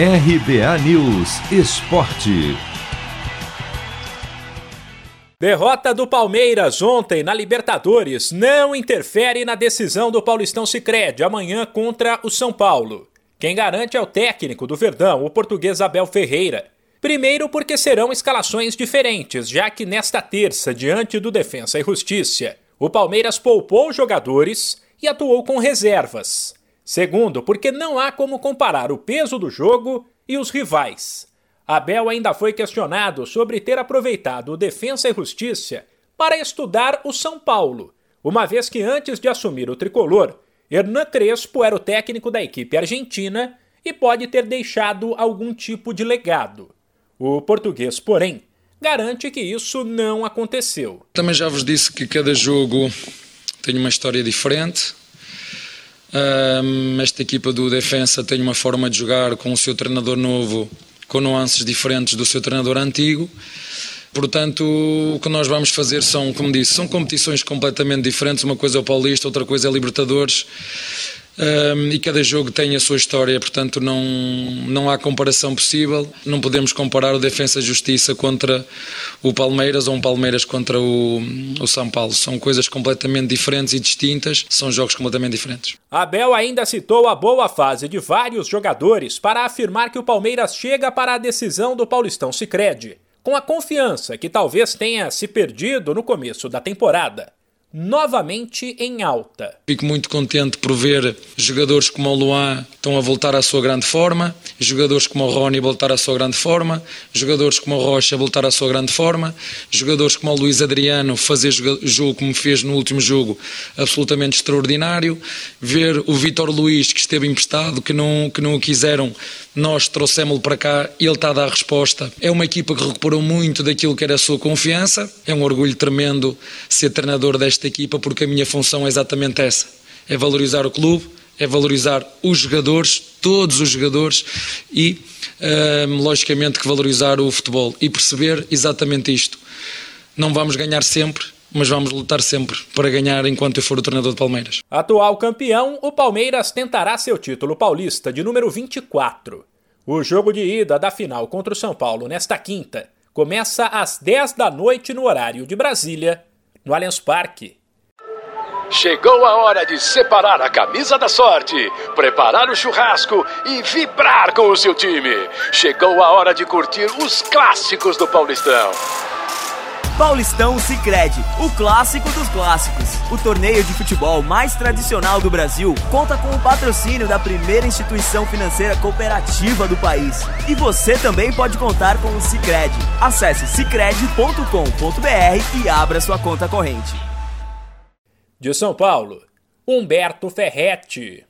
RBA News Esporte. Derrota do Palmeiras ontem na Libertadores não interfere na decisão do Paulistão Sicredi amanhã contra o São Paulo. Quem garante é o técnico do Verdão, o português Abel Ferreira. Primeiro porque serão escalações diferentes, já que nesta terça, diante do Defensa e Justiça, o Palmeiras poupou jogadores e atuou com reservas. Segundo, porque não há como comparar o peso do jogo e os rivais. Abel ainda foi questionado sobre ter aproveitado o Defensa e Justiça para estudar o São Paulo, uma vez que antes de assumir o tricolor, Hernan Crespo era o técnico da equipe argentina e pode ter deixado algum tipo de legado. O português, porém, garante que isso não aconteceu. Também já vos disse que cada jogo tem uma história diferente. Um, esta equipa do Defensa tem uma forma de jogar com o seu treinador novo, com nuances diferentes do seu treinador antigo. Portanto, o que nós vamos fazer são, como disse, são competições completamente diferentes. Uma coisa é o Paulista, outra coisa é Libertadores um, e cada jogo tem a sua história, portanto não, não há comparação possível. Não podemos comparar o Defensa Justiça contra o Palmeiras ou um Palmeiras contra o, o São Paulo. São coisas completamente diferentes e distintas, são jogos completamente diferentes. Abel ainda citou a boa fase de vários jogadores para afirmar que o Palmeiras chega para a decisão do Paulistão Sicredi, com a confiança que talvez tenha se perdido no começo da temporada novamente em alta. Fico muito contente por ver jogadores como o Luan estão a voltar à sua grande forma, jogadores como o Rony voltar à sua grande forma, jogadores como o Rocha voltar à sua grande forma, jogadores como o Luís Adriano fazer jogo como fez no último jogo, absolutamente extraordinário, ver o Vitor Luís que esteve emprestado, que não, que não o quiseram, nós trouxemos-lo para cá e ele está a dar resposta. É uma equipa que recuperou muito daquilo que era a sua confiança, é um orgulho tremendo ser treinador desta desta equipa porque a minha função é exatamente essa: é valorizar o clube, é valorizar os jogadores, todos os jogadores e, hum, logicamente, que valorizar o futebol e perceber exatamente isto. Não vamos ganhar sempre, mas vamos lutar sempre para ganhar enquanto eu for o treinador de Palmeiras. Atual campeão, o Palmeiras tentará seu título paulista de número 24. O jogo de ida da final contra o São Paulo nesta quinta começa às 10 da noite no horário de Brasília no Allianz Parque. Chegou a hora de separar a camisa da sorte, preparar o churrasco e vibrar com o seu time. Chegou a hora de curtir os clássicos do Paulistão. Paulistão Sicredi, o clássico dos clássicos. O torneio de futebol mais tradicional do Brasil conta com o patrocínio da primeira instituição financeira cooperativa do país. E você também pode contar com o Sicredi. Acesse sicredi.com.br e abra sua conta corrente. De São Paulo, Humberto Ferretti.